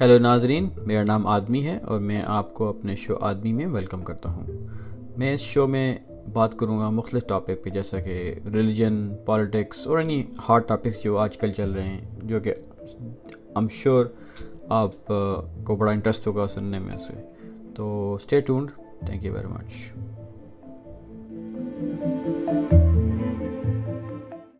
Hello ناظرین میرا نام آدمی ہے اور میں آپ کو اپنے شو آدمی میں ویلکم کرتا ہوں۔ میں اس شو میں بات کروں گا مختلف ٹاپک پہ، جیسا کہ ریلیجن پالیٹکس اور اینی ہارڈ ٹاپکس جو آج کل چل رہے ہیں، جو کہ ایم شیور آپ کو بڑا انٹرسٹ ہوگا سننے میں سے تو stay tuned thank you very much